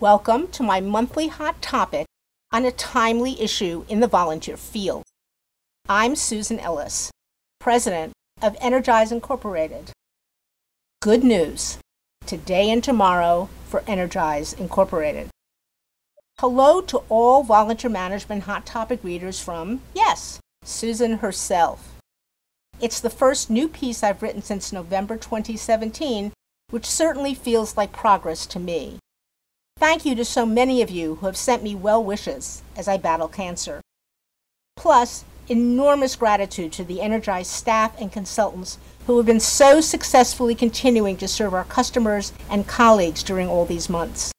Welcome to my monthly hot topic on a timely issue in the volunteer field. I'm Susan Ellis, President of Energize Incorporated. Good news today and tomorrow for Energize Incorporated. Hello to all volunteer management hot topic readers from, yes, Susan herself. It's the first new piece I've written since November 2017, which certainly feels like progress to me. Thank you to so many of you who have sent me well wishes as I battle cancer. Plus, enormous gratitude to the Energized staff and consultants who have been so successfully continuing to serve our customers and colleagues during all these months.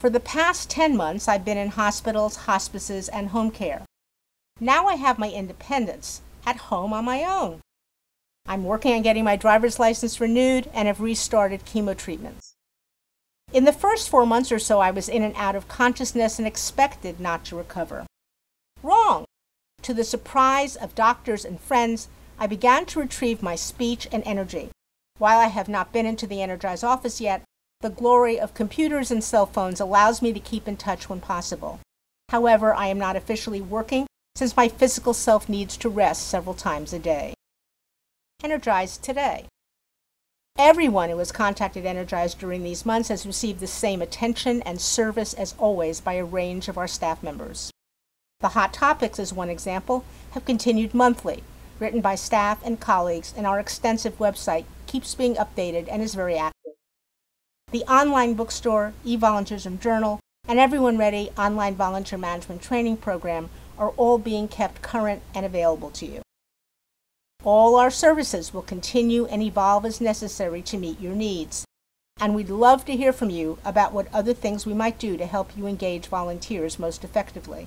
For the past 10 months, I've been in hospitals, hospices, and home care. Now I have my independence at home on my own. I'm working on getting my driver's license renewed and have restarted chemo treatments. In the first four months or so, I was in and out of consciousness and expected not to recover. Wrong! To the surprise of doctors and friends, I began to retrieve my speech and energy. While I have not been into the Energize office yet, the glory of computers and cell phones allows me to keep in touch when possible. However, I am not officially working since my physical self needs to rest several times a day. Energize today. Everyone who has contacted Energize during these months has received the same attention and service as always by a range of our staff members. The Hot Topics, as one example, have continued monthly, written by staff and colleagues, and our extensive website keeps being updated and is very active. The online bookstore, eVolunteerism Journal, and Everyone Ready online volunteer management training program are all being kept current and available to you. All our services will continue and evolve as necessary to meet your needs. And we'd love to hear from you about what other things we might do to help you engage volunteers most effectively.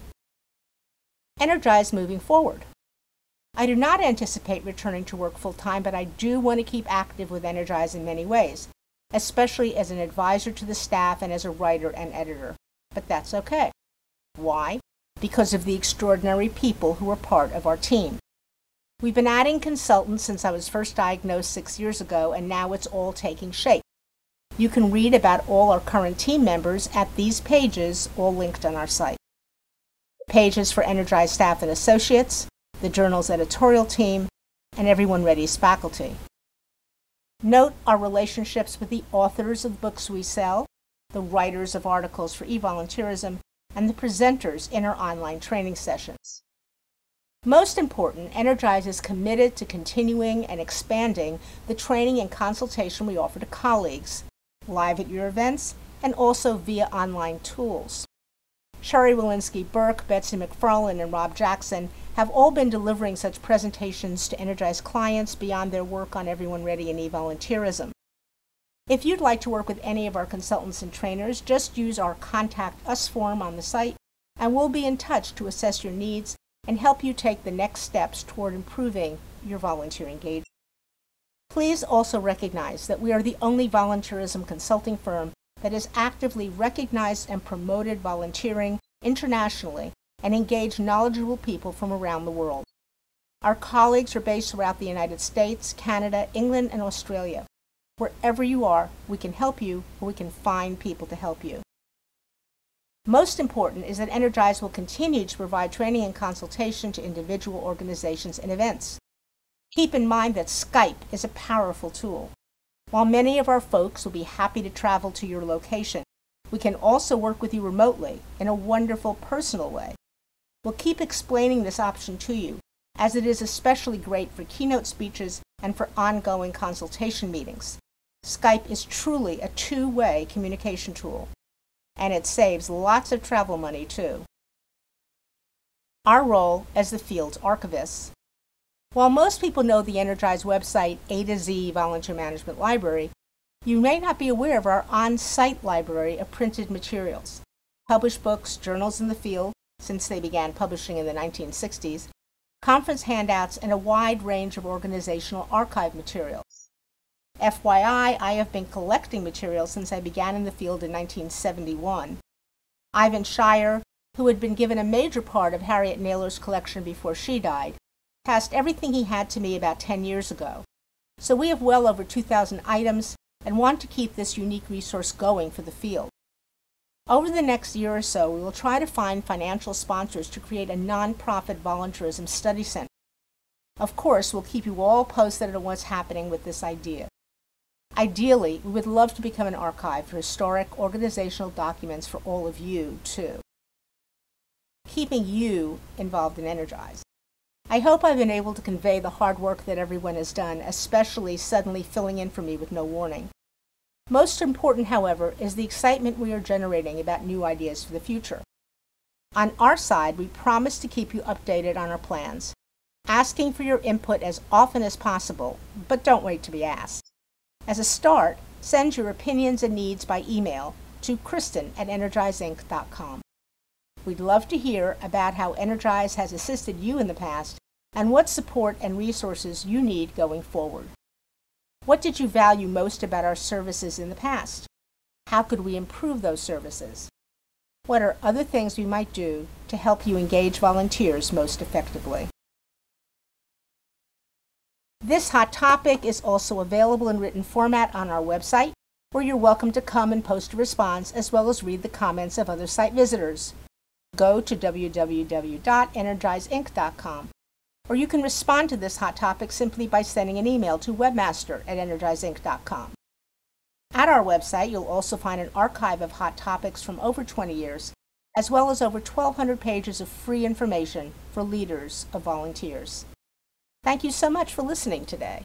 Energize moving forward. I do not anticipate returning to work full time, but I do want to keep active with Energize in many ways, especially as an advisor to the staff and as a writer and editor. But that's okay. Why? Because of the extraordinary people who are part of our team. We've been adding consultants since I was first diagnosed six years ago, and now it's all taking shape. You can read about all our current team members at these pages, all linked on our site. Pages for Energized staff and associates, the journal's editorial team, and Everyone Ready's faculty. Note our relationships with the authors of books we sell, the writers of articles for e-volunteerism, and the presenters in our online training sessions. Most important, Energize is committed to continuing and expanding the training and consultation we offer to colleagues, live at your events, and also via online tools. Sherry Walensky Burke, Betsy McFarland, and Rob Jackson have all been delivering such presentations to Energize clients beyond their work on Everyone Ready and e-volunteerism. If you'd like to work with any of our consultants and trainers, just use our Contact Us form on the site, and we'll be in touch to assess your needs and help you take the next steps toward improving your volunteer engagement. Please also recognize that we are the only volunteerism consulting firm that has actively recognized and promoted volunteering internationally and engaged knowledgeable people from around the world. Our colleagues are based throughout the United States, Canada, England, and Australia. Wherever you are, we can help you or we can find people to help you. Most important is that Energize will continue to provide training and consultation to individual organizations and events. Keep in mind that Skype is a powerful tool. While many of our folks will be happy to travel to your location, we can also work with you remotely in a wonderful personal way. We'll keep explaining this option to you, as it is especially great for keynote speeches and for ongoing consultation meetings. Skype is truly a two-way communication tool and it saves lots of travel money too. Our role as the field's archivists. While most people know the Energize website A to Z Volunteer Management Library, you may not be aware of our on-site library of printed materials, published books, journals in the field, since they began publishing in the 1960s, conference handouts, and a wide range of organizational archive materials. FYI, I have been collecting material since I began in the field in 1971. Ivan Scheier, who had been given a major part of Harriet Naylor's collection before she died, passed everything he had to me about 10 years ago. So we have well over 2,000 items and want to keep this unique resource going for the field. Over the next year or so, we will try to find financial sponsors to create a nonprofit volunteerism study center. Of course, we'll keep you all posted on what's happening with this idea. Ideally, we would love to become an archive for historic organizational documents for all of you, too. Keeping you involved and energized. I hope I've been able to convey the hard work that everyone has done, especially suddenly filling in for me with no warning. Most important, however, is the excitement we are generating about new ideas for the future. On our side, we promise to keep you updated on our plans, asking for your input as often as possible, but don't wait to be asked. As a start, send your opinions and needs by email to kristen at energizeinc.com. We'd love to hear about how Energize has assisted you in the past and what support and resources you need going forward. What did you value most about our services in the past? How could we improve those services? What are other things we might do to help you engage volunteers most effectively? This hot topic is also available in written format on our website, where you're welcome to come and post a response as well as read the comments of other site visitors. Go to www.energizeinc.com or you can respond to this hot topic simply by sending an email to webmaster at energizeinc.com. At our website, you'll also find an archive of hot topics from over 20 years, as well as over 1,200 pages of free information for leaders of volunteers. Thank you so much for listening today.